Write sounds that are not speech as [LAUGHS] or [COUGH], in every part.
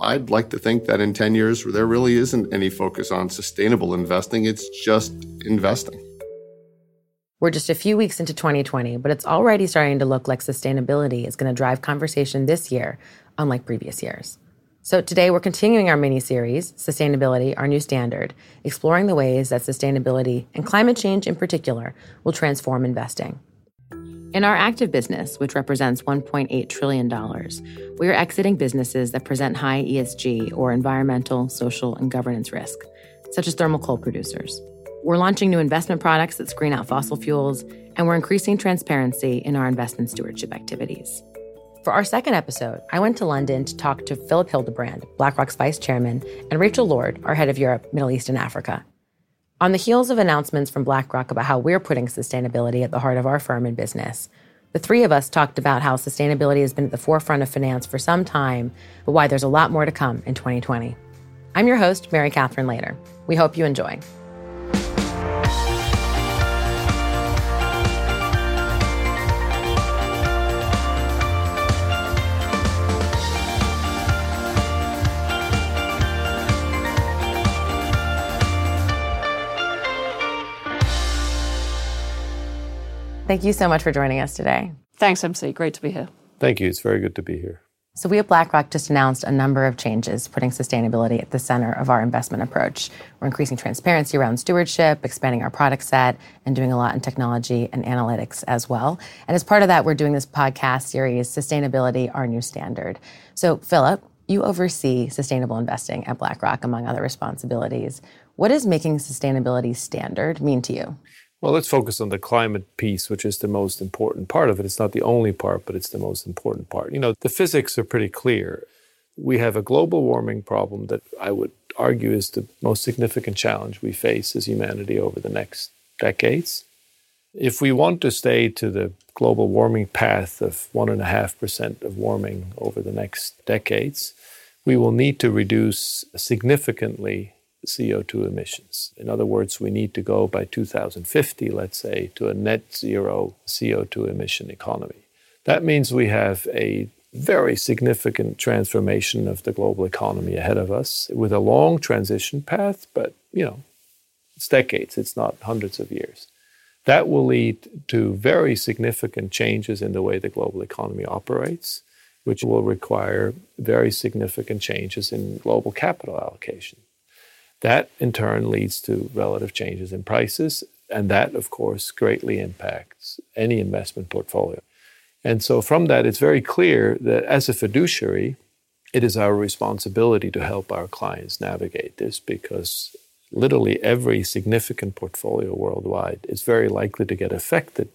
I'd like to think that in 10 years, there really isn't any focus on sustainable investing. It's just investing. We're just a few weeks into 2020, but it's already starting to look like sustainability is going to drive conversation this year, unlike previous years. So today we're continuing our mini series, Sustainability, Our New Standard, exploring the ways that sustainability and climate change in particular will transform investing. In our active business, which represents $1.8 trillion, we are exiting businesses that present high ESG or environmental, social, and governance risk, such as thermal coal producers. We're launching new investment products that screen out fossil fuels, and we're increasing transparency in our investment stewardship activities. For our second episode, I went to London to talk to Philipp Hildebrand, BlackRock's vice chairman, and Rachel Lord, our head of Europe, Middle East, and Africa. On the heels of announcements from BlackRock about how we're putting sustainability at the heart of our firm and business, the three of us talked about how sustainability has been at the forefront of finance for some time, but why there's a lot more to come in 2020. I'm your host, Mary Catherine Lader. We hope you enjoy. Thank you so much for joining us today. Thanks, MC. Great to be here. Thank you. It's very good to be here. So, we at BlackRock just announced a number of changes, putting sustainability at the center of our investment approach. We're increasing transparency around stewardship, expanding our product set, and doing a lot in technology and analytics as well. And as part of that, we're doing this podcast series, Sustainability Our New Standard. So, Philipp, you oversee sustainable investing at BlackRock, among other responsibilities. What does making sustainability standard mean to you? Well, let's focus on the climate piece, which is the most important part of it. It's not the only part, but it's the most important part. You know, the physics are pretty clear. We have a global warming problem that I would argue is the most significant challenge we face as humanity over the next decades. If we want to stay to the global warming path of 1.5% of warming over the next decades, we will need to reduce significantly CO2 emissions. In other words, we need to go by 2050, let's say, to a net zero CO2 emission economy. That means we have a very significant transformation of the global economy ahead of us with a long transition path, but you know, it's decades, it's not hundreds of years. That will lead to very significant changes in the way the global economy operates, which will require very significant changes in global capital allocation. That in turn leads to relative changes in prices, and that, of course, greatly impacts any investment portfolio. And so, from that, it's very clear that as a fiduciary, it is our responsibility to help our clients navigate this because literally every significant portfolio worldwide is very likely to get affected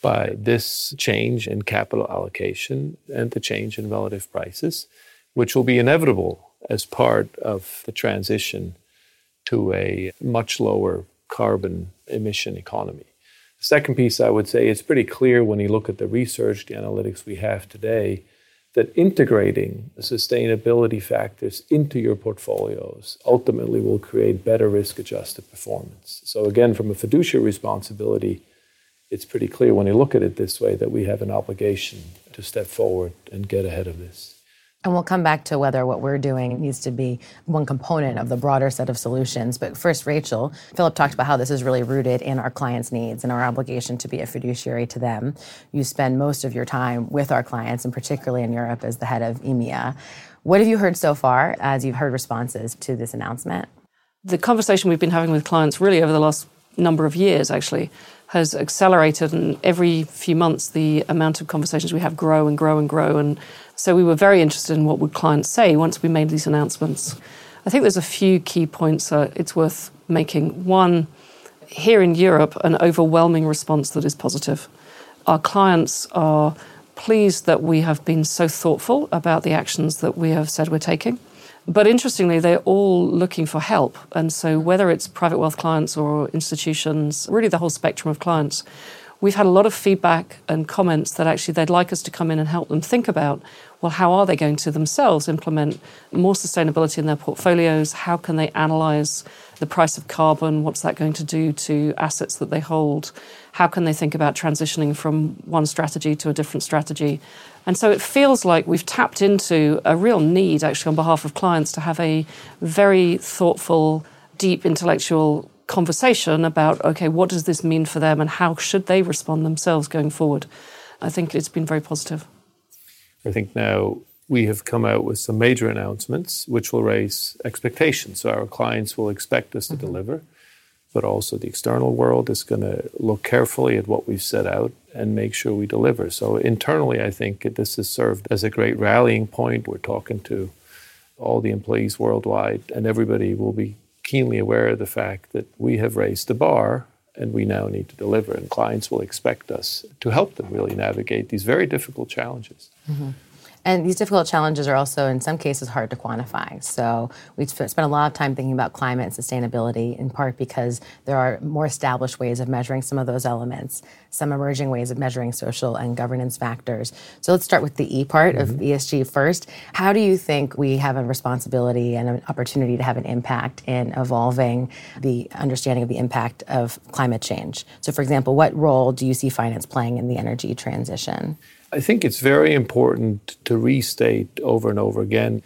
by this change in capital allocation and the change in relative prices, which will be inevitable as part of the transition to a much lower carbon emission economy. The second piece I would say it's pretty clear when you look at the research, the analytics we have today, that integrating sustainability factors into your portfolios ultimately will create better risk adjusted performance. So, again, from a fiduciary responsibility, it's pretty clear when you look at it this way that we have an obligation to step forward and get ahead of this. And we'll come back to whether what we're doing needs to be one component of the broader set of solutions. But first, Rachel, Philipp talked about how this is really rooted in our clients' needs and our obligation to be a fiduciary to them. You spend most of your time with our clients, and particularly in Europe as the head of EMEA. What have you heard so far as you've heard responses to this announcement? The conversation we've been having with clients really over the last number of years, actually, has accelerated. And every few months, the amount of conversations we have grow and grow and grow. And so we were very interested in what would clients say once we made these announcements. I think there's a few key points that it's worth making. One, here in Europe, an overwhelming response that is positive. Our clients are pleased that we have been so thoughtful about the actions that we have said we're taking. But interestingly, they're all looking for help. And so, whether it's private wealth clients or institutions, really the whole spectrum of clients, we've had a lot of feedback and comments that actually they'd like us to come in and help them think about well, how are they going to themselves implement more sustainability in their portfolios? How can they analyze the price of carbon? What's that going to do to assets that they hold? How can they think about transitioning from one strategy to a different strategy? And so it feels like we've tapped into a real need, actually, on behalf of clients to have a very thoughtful, deep intellectual conversation about okay, what does this mean for them and how should they respond themselves going forward? I think it's been very positive. I think now we have come out with some major announcements which will raise expectations. So our clients will expect us to mm-hmm. deliver, but also the external world is going to look carefully at what we've set out and make sure we deliver. So internally, I think this has served as a great rallying point. We're talking to all the employees worldwide, and everybody will be keenly aware of the fact that we have raised the bar and we now need to deliver. And clients will expect us to help them really navigate these very difficult challenges. Mm-hmm. And these difficult challenges are also, in some cases, hard to quantify. So we've spent a lot of time thinking about climate and sustainability, in part because there are more established ways of measuring some of those elements, some emerging ways of measuring social and governance factors. So let's start with the E part mm-hmm. of ESG first. How do you think we have a responsibility and an opportunity to have an impact in evolving the understanding of the impact of climate change? So, for example, what role do you see finance playing in the energy transition? I think it's very important to restate over and over again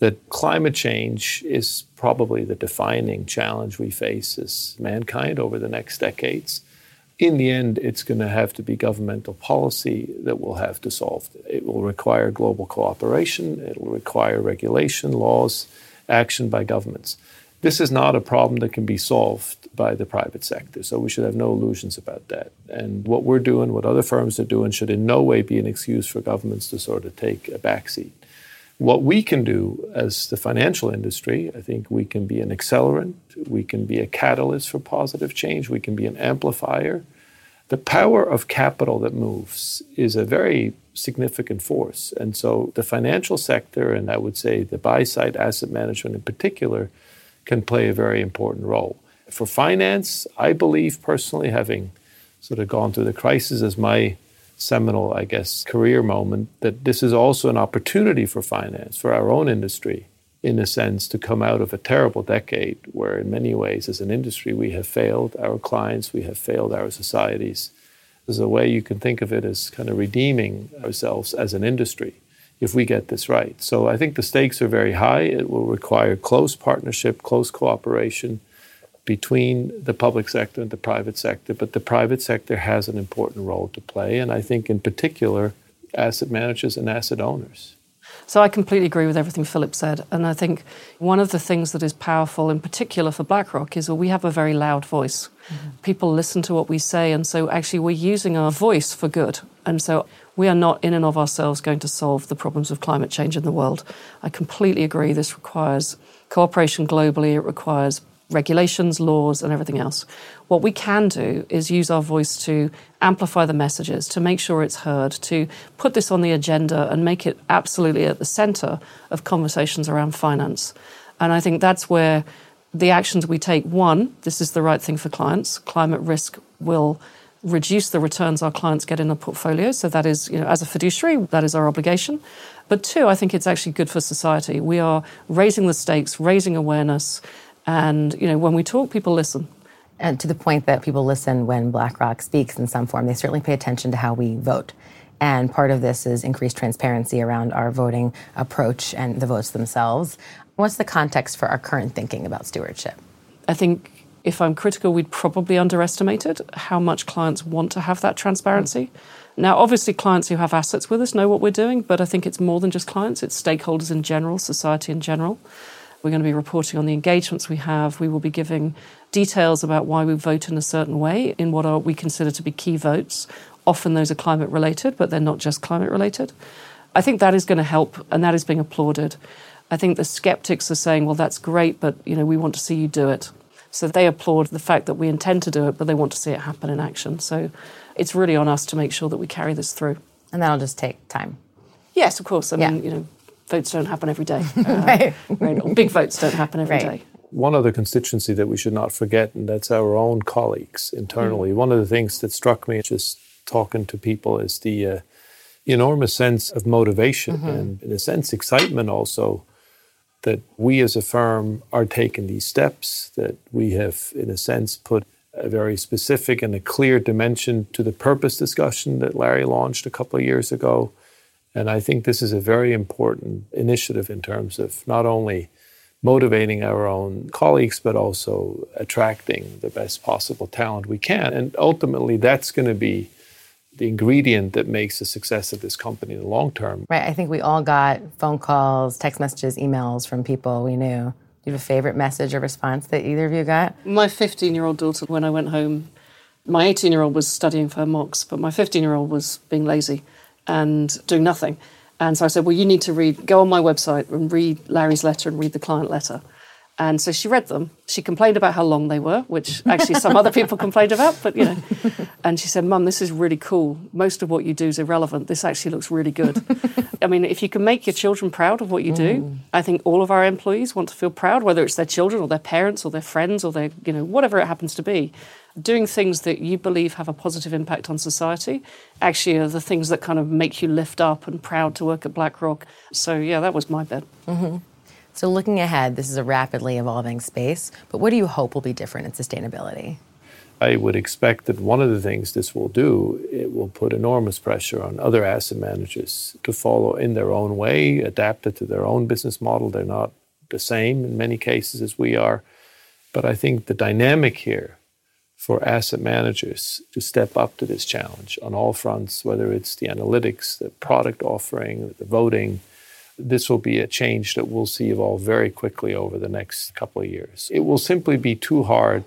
that climate change is probably the defining challenge we face as mankind over the next decades. In the end, it's going to have to be governmental policy that will have to solve it. It will require global cooperation, it will require regulation, laws, action by governments. This is not a problem that can be solved by the private sector, so we should have no illusions about that. And what we're doing, what other firms are doing, should in no way be an excuse for governments to sort of take a backseat. What we can do as the financial industry, I think we can be an accelerant, we can be a catalyst for positive change, we can be an amplifier. The power of capital that moves is a very significant force. And so the financial sector, and I would say the buy side asset management in particular, can play a very important role. For finance, I believe personally, having sort of gone through the crisis as my seminal, I guess, career moment, that this is also an opportunity for finance, for our own industry, in a sense, to come out of a terrible decade where, in many ways, as an industry, we have failed our clients, we have failed our societies. There's a way you can think of it as kind of redeeming ourselves as an industry if we get this right. So I think the stakes are very high. It will require close partnership, close cooperation between the public sector and the private sector. But the private sector has an important role to play, and I think in particular, asset managers and asset owners. So I completely agree with everything Philipp said. And I think one of the things that is powerful, in particular for BlackRock, is that we have a very loud voice. Mm-hmm. People listen to what we say. And so actually, we're using our voice for good. And so we are not in and of ourselves going to solve the problems of climate change in the world. I completely agree. This requires cooperation globally, it requires regulations, laws, and everything else. What we can do is use our voice to amplify the messages, to make sure it's heard, to put this on the agenda and make it absolutely at the center of conversations around finance. And I think that's where the actions we take one, this is the right thing for clients. Climate risk will reduce the returns our clients get in a portfolio. So that is, you know, as a fiduciary, that is our obligation. But two, I think it's actually good for society. We are raising the stakes, raising awareness, and you know, when we talk, people listen. And to the point that people listen when BlackRock speaks in some form, they certainly pay attention to how we vote. And part of this is increased transparency around our voting approach and the votes themselves. What's the context for our current thinking about stewardship? I think if I'm critical, we'd probably underestimated how much clients want to have that transparency. Mm. Now, obviously, clients who have assets with us know what we're doing, but I think it's more than just clients, it's stakeholders in general, society in general. We're going to be reporting on the engagements we have. We will be giving details about why we vote in a certain way in what are we consider to be key votes. Often those are climate related, but they're not just climate related. I think that is going to help, and that is being applauded. I think the skeptics are saying, well, that's great, but you know, we want to see you do it. So they applaud the fact that we intend to do it, but they want to see it happen in action. So it's really on us to make sure that we carry this through. And that'll just take time. Yes, of course. I yeah. mean, you know, votes don't happen every day. [LAUGHS] Uh, right. right. Big votes don't happen every right. day. One other constituency that we should not forget, and that's our own colleagues internally. Mm. One of the things that struck me just talking to people is the uh, enormous sense of motivation mm-hmm. and, in a sense, excitement also that we as a firm are taking these steps, that we have, in a sense, put a very specific and a clear dimension to the purpose discussion that Larry launched a couple of years ago. And I think this is a very important initiative in terms of not only motivating our own colleagues, but also attracting the best possible talent we can. And ultimately, that's going to be the ingredient that makes the success of this company in the long term. Right. I think we all got phone calls, text messages, emails from people we knew. Do you have a favorite message or response that either of you got? My 15 year old daughter, when I went home, my 18 year old was studying for her mocks, but my 15 year old was being lazy and doing nothing. And so I said, Well, you need to read, go on my website and read Larry's letter and read the client letter. And so she read them. She complained about how long they were, which actually some other people complained about, but you know. [LAUGHS] And she said, Mum, this is really cool. Most of what you do is irrelevant. This actually looks really good. [LAUGHS] I mean, if you can make your children proud of what you do, mm. I think all of our employees want to feel proud, whether it's their children or their parents or their friends or their, you know, whatever it happens to be. Doing things that you believe have a positive impact on society actually are the things that kind of make you lift up and proud to work at BlackRock. So, yeah, that was my bet. Mm-hmm. So, looking ahead, this is a rapidly evolving space, but what do you hope will be different in sustainability? I would expect that one of the things this will do, it will put enormous pressure on other asset managers to follow in their own way, adapt it to their own business model. They're not the same in many cases as we are. But I think the dynamic here for asset managers to step up to this challenge on all fronts, whether it's the analytics, the product offering, the voting, this will be a change that we'll see evolve very quickly over the next couple of years. It will simply be too hard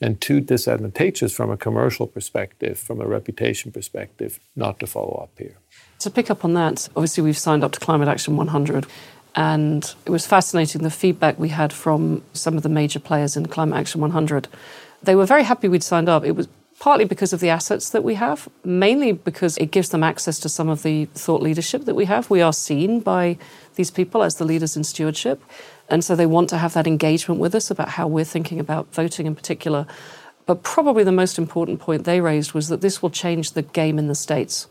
and too disadvantageous from a commercial perspective, from a reputation perspective, not to follow up here. To pick up on that, obviously we've signed up to Climate Action 100, and it was fascinating the feedback we had from some of the major players in Climate Action 100. They were very happy we'd signed up. It was partly because of the assets that we have, mainly because it gives them access to some of the thought leadership that we have. We are seen by these people as the leaders in stewardship. And so they want to have that engagement with us about how we're thinking about voting in particular. But probably the most important point they raised was that this will change the game in the States.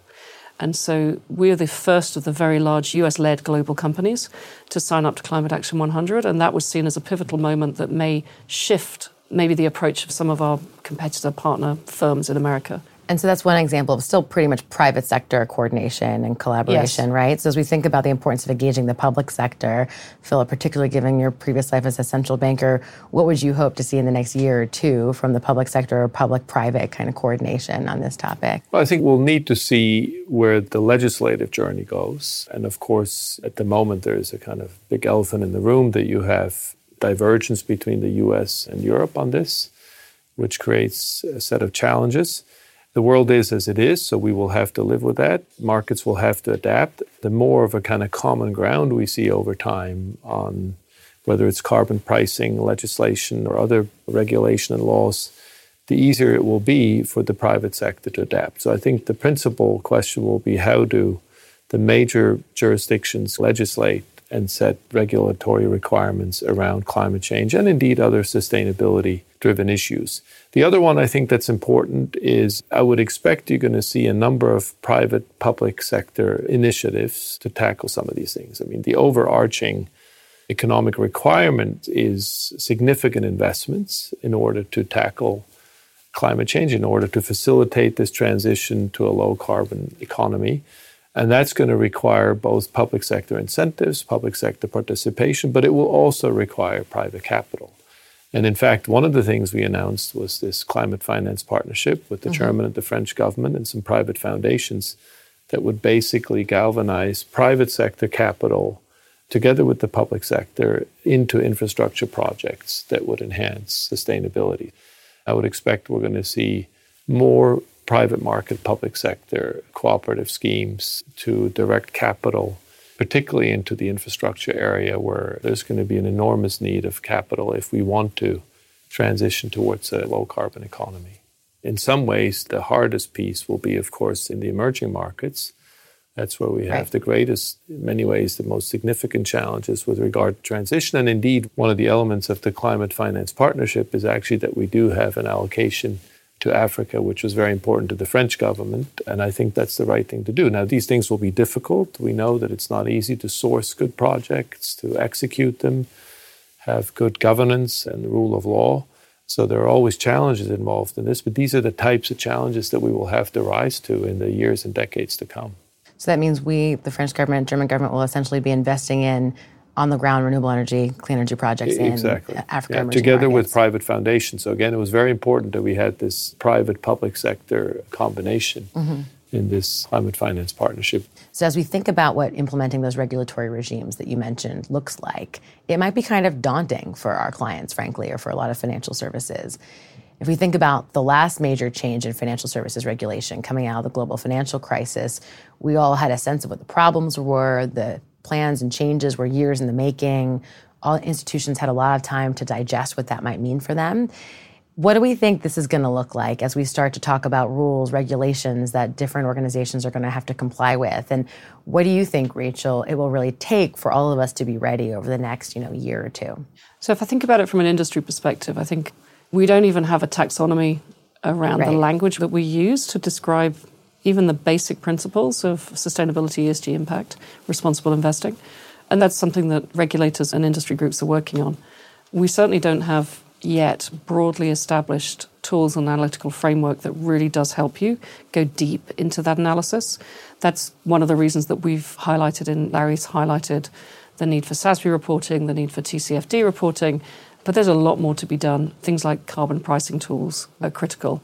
And so we're the first of the very large US led global companies to sign up to Climate Action 100. And that was seen as a pivotal moment that may shift maybe the approach of some of our competitor partner firms in America. And so that's one example of still pretty much private sector coordination and collaboration, yes. right? So as we think about the importance of engaging the public sector, Philipp, particularly given your previous life as a central banker, what would you hope to see in the next year or two from the public sector or public-private kind of coordination on this topic? Well, I think we'll need to see where the legislative journey goes. And of course, at the moment, there is a kind of big elephant in the room that you have divergence between the US and Europe on this, which creates a set of challenges. The world is as it is, so we will have to live with that. Markets will have to adapt. The more of a kind of common ground we see over time on whether it's carbon pricing legislation or other regulation and laws, the easier it will be for the private sector to adapt. So I think the principal question will be how do the major jurisdictions legislate and set regulatory requirements around climate change and indeed other sustainability driven issues. The other one I think that's important is I would expect you're going to see a number of private public sector initiatives to tackle some of these things. I mean, the overarching economic requirement is significant investments in order to tackle climate change, in order to facilitate this transition to a low carbon economy. And that's going to require both public sector incentives, public sector participation, but it will also require private capital. And in fact, one of the things we announced was this climate finance partnership with the mm-hmm. chairman of the French government and some private foundations that would basically galvanize private sector capital together with the public sector into infrastructure projects that would enhance sustainability. I would expect we're going to see more private market, public sector cooperative schemes to direct capital, particularly into the infrastructure area where there's going to be an enormous need of capital if we want to transition towards a low carbon economy. In some ways, the hardest piece will be, of course, in the emerging markets. That's where we have right. the greatest, in many ways, the most significant challenges with regard to transition. And indeed, one of the elements of the climate finance partnership is actually that we do have an allocation to Africa, which was very important to the French government. And I think that's the right thing to do. Now, these things will be difficult. We know that it's not easy to source good projects, to execute them, have good governance and the rule of law. So there are always challenges involved in this, but these are the types of challenges that we will have to rise to in the years and decades to come. So that means we, the French government, German government, will essentially be investing in on the ground renewable energy, clean energy projects exactly. in Africa. Yeah, together markets. with private foundations. So again, it was very important that we had this private public sector combination mm-hmm. in this climate finance partnership. So as we think about what implementing those regulatory regimes that you mentioned looks like, it might be kind of daunting for our clients, frankly, or for a lot of financial services. If we think about the last major change in financial services regulation coming out of the global financial crisis, we all had a sense of what the problems were, the plans and changes were years in the making. All institutions had a lot of time to digest what that might mean for them. What do we think this is going to look like as we start to talk about rules, regulations that different organizations are going to have to comply with? And what do you think, Rachel, it will really take for all of us to be ready over the next, you know, year or two? So if I think about it from an industry perspective, I think we don't even have a taxonomy around right. the language that we use to describe even the basic principles of sustainability, ESG impact, responsible investing. And that's something that regulators and industry groups are working on. We certainly don't have yet broadly established tools and analytical framework that really does help you go deep into that analysis. That's one of the reasons that we've highlighted and Larry's highlighted the need for SASB reporting, the need for TCFD reporting, but there's a lot more to be done. Things like carbon pricing tools are critical.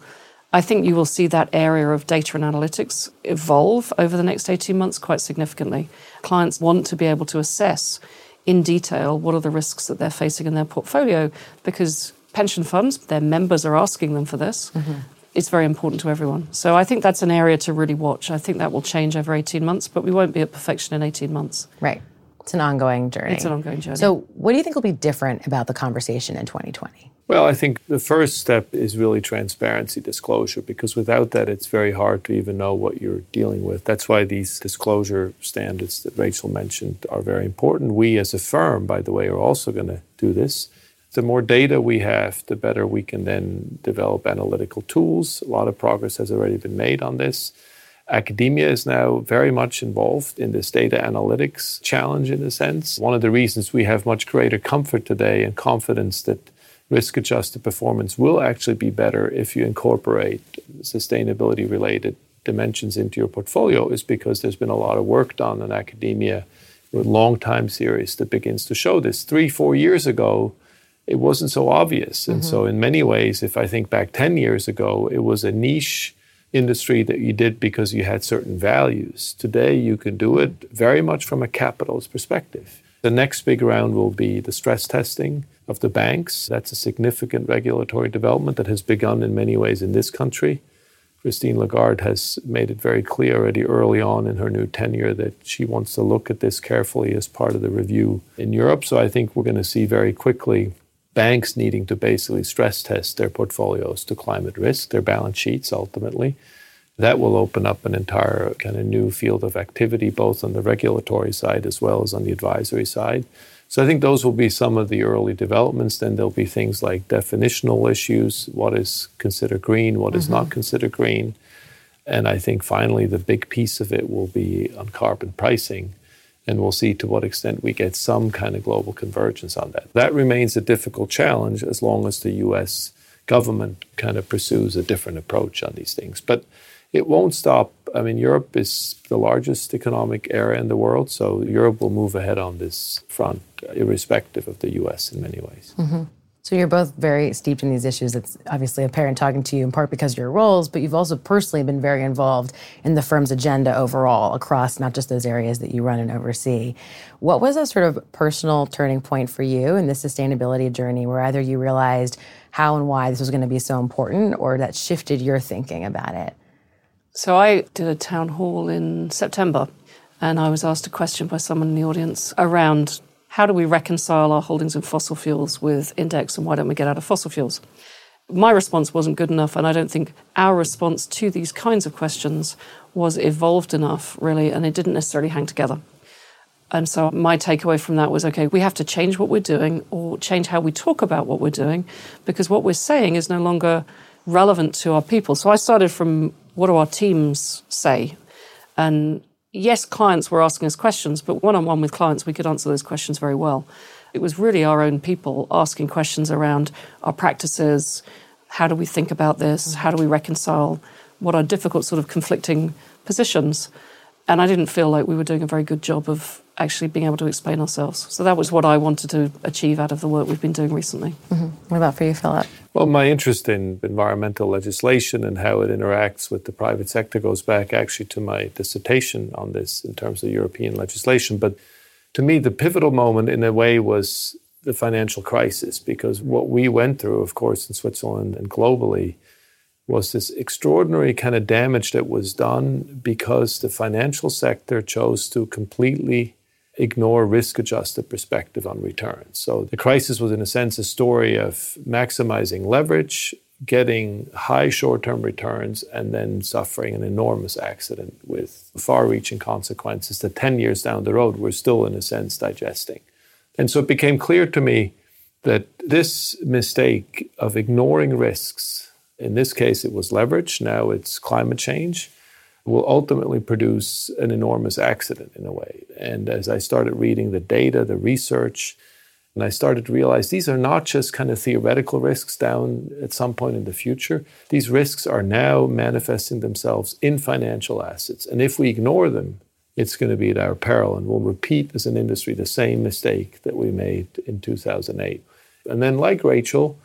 I think you will see that area of data and analytics evolve over the next 18 months quite significantly. Clients want to be able to assess in detail what are the risks that they're facing in their portfolio because pension funds, their members are asking them for this. Mm-hmm. It's very important to everyone. So I think that's an area to really watch. I think that will change over 18 months, but we won't be at perfection in 18 months. Right. It's an ongoing journey. It's an ongoing journey. So, what do you think will be different about the conversation in 2020? Well, I think the first step is really transparency disclosure because without that, it's very hard to even know what you're dealing with. That's why these disclosure standards that Rachel mentioned are very important. We, as a firm, by the way, are also going to do this. The more data we have, the better we can then develop analytical tools. A lot of progress has already been made on this. Academia is now very much involved in this data analytics challenge, in a sense. One of the reasons we have much greater comfort today and confidence that risk adjusted performance will actually be better if you incorporate sustainability related dimensions into your portfolio is because there's been a lot of work done in academia with long time series that begins to show this. Three, four years ago, it wasn't so obvious. And mm-hmm. so, in many ways, if I think back 10 years ago, it was a niche industry that you did because you had certain values. Today, you can do it very much from a capitalist perspective. The next big round will be the stress testing of the banks. That's a significant regulatory development that has begun in many ways in this country. Christine Lagarde has made it very clear already early on in her new tenure that she wants to look at this carefully as part of the review in Europe. So I think we're going to see very quickly banks needing to basically stress test their portfolios to climate risk, their balance sheets ultimately. That will open up an entire kind of new field of activity, both on the regulatory side as well as on the advisory side. So I think those will be some of the early developments. Then there'll be things like definitional issues what is considered green, what mm-hmm. is not mm-hmm. considered green. And I think finally the big piece of it will be on carbon pricing. And we'll see to what extent we get some kind of global convergence on that. That remains a difficult challenge as long as the US government kind of pursues a different approach on these things. But it won't stop. I mean, Europe is the largest economic area in the world, so Europe will move ahead on this front, irrespective of the US in many ways. Mm-hmm. So you're both very steeped in these issues. It's obviously apparent talking to you in part because of your roles, but you've also personally been very involved in the firm's agenda overall across not just those areas that you run and oversee. What was a sort of personal turning point for you in the sustainability journey where either you realized how and why this was going to be so important or that shifted your thinking about it? So I did a town hall in September, and I was asked a question by someone in the audience around how do we reconcile our holdings in fossil fuels with index and why don't we get out of fossil fuels? My response wasn't good enough, and I don't think our response to these kinds of questions was evolved enough, really, and it didn't necessarily hang together. And so my takeaway from that was okay, we have to change what we're doing or change how we talk about what we're doing because what we're saying is no longer relevant to our people. So I started from what do our teams say? And yes, clients were asking us questions, but one on one with clients, we could answer those questions very well. It was really our own people asking questions around our practices. How do we think about this? How do we reconcile what are difficult, sort of conflicting positions? And I didn't feel like we were doing a very good job of actually being able to explain ourselves. So that was what I wanted to achieve out of the work we've been doing recently. Mm-hmm. What about for you, Philipp? Well, my interest in environmental legislation and how it interacts with the private sector goes back actually to my dissertation on this in terms of European legislation. But to me, the pivotal moment in a way was the financial crisis, because what we went through, of course, in Switzerland and globally was this extraordinary kind of damage that was done because the financial sector chose to completely ignore risk adjusted perspective on returns. So the crisis was, in a sense, a story of maximizing leverage, getting high short term returns, and then suffering an enormous accident with far reaching consequences that 10 years down the road we're still, in a sense, digesting. And so it became clear to me that this mistake of ignoring risks, in this case it was leverage, now it's climate change will ultimately produce an enormous accident in a way. And as I started reading the data, the research, and I started to realize these are not just kind of theoretical risks down at some point in the future. These risks are now manifesting themselves in financial assets. And if we ignore them, it's going to be at our peril. And we'll repeat as an industry the same mistake that we made in 2008. And then, like Rachel,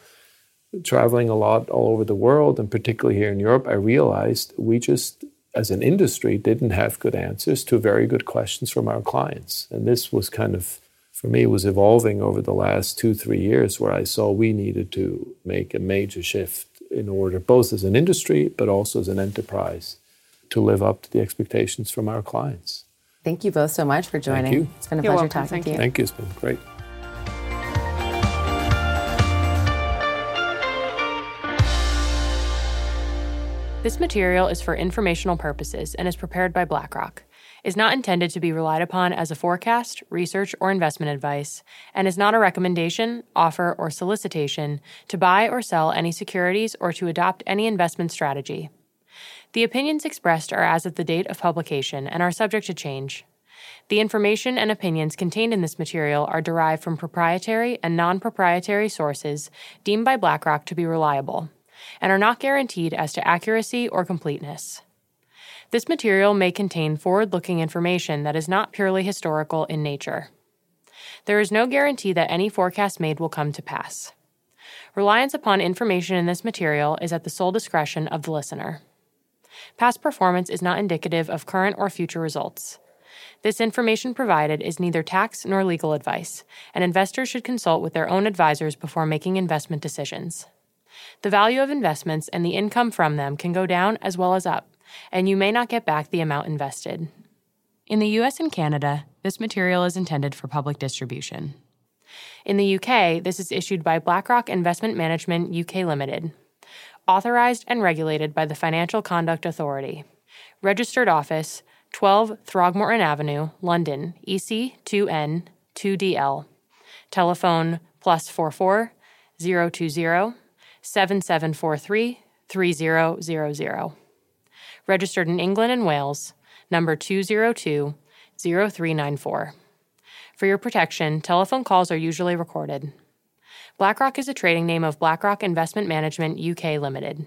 traveling a lot all over the world, and particularly here in Europe, I realized we just as an industry, didn't have good answers to very good questions from our clients. And this was kind of, for me, was evolving over the last two, three years where I saw we needed to make a major shift in order, both as an industry, but also as an enterprise, to live up to the expectations from our clients. Thank you both so much for joining. Thank you. It's been a You're pleasure welcome. talking Thank to you. Thank you. It's been great. This material is for informational purposes and is prepared by BlackRock. Is not intended to be relied upon as a forecast, research, or investment advice, and is not a recommendation, offer, or solicitation to buy or sell any securities or to adopt any investment strategy. The opinions expressed are as of the date of publication and are subject to change. The information and opinions contained in this material are derived from proprietary and non proprietary sources deemed by BlackRock to be reliable and are not guaranteed as to accuracy or completeness. This material may contain forward looking information that is not purely historical in nature. There is no guarantee that any forecast made will come to pass. Reliance upon information in this material is at the sole discretion of the listener. Past performance is not indicative of current or future results. This information provided is neither tax nor legal advice, and investors should consult with their own advisors before making investment decisions. The value of investments and the income from them can go down as well as up, and you may not get back the amount invested. In the US and Canada, this material is intended for public distribution. In the UK, this is issued by BlackRock Investment Management UK Limited, authorized and regulated by the Financial Conduct Authority. Registered office 12 Throgmorton Avenue, London, EC 2N 2DL. Telephone plus 44 020 7743 3000. Registered in England and Wales, number 202 0394. For your protection, telephone calls are usually recorded. BlackRock is a trading name of BlackRock Investment Management UK Limited.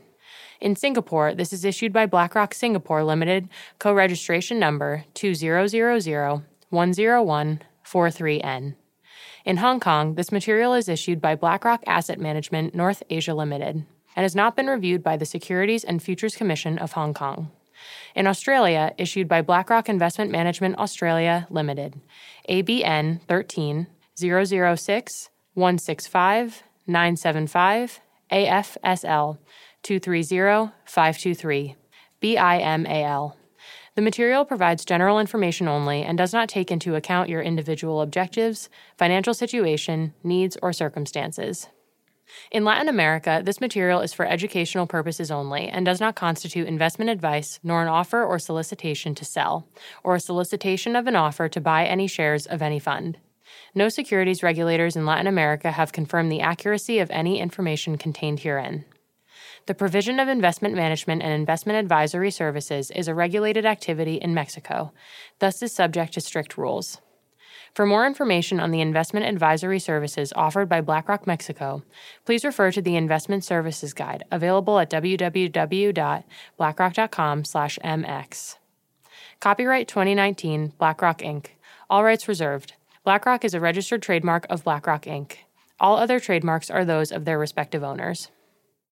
In Singapore, this is issued by BlackRock Singapore Limited, co registration number 2000 101 43N. In Hong Kong, this material is issued by BlackRock Asset Management North Asia Limited and has not been reviewed by the Securities and Futures Commission of Hong Kong. In Australia, issued by BlackRock Investment Management Australia Limited, ABN 13 006 165 975 AFSL 230 523 BIMAL. The material provides general information only and does not take into account your individual objectives, financial situation, needs, or circumstances. In Latin America, this material is for educational purposes only and does not constitute investment advice nor an offer or solicitation to sell, or a solicitation of an offer to buy any shares of any fund. No securities regulators in Latin America have confirmed the accuracy of any information contained herein. The provision of investment management and investment advisory services is a regulated activity in Mexico, thus is subject to strict rules. For more information on the investment advisory services offered by BlackRock Mexico, please refer to the Investment Services Guide available at www.blackrock.com/mx. Copyright 2019 BlackRock Inc. All rights reserved. BlackRock is a registered trademark of BlackRock Inc. All other trademarks are those of their respective owners.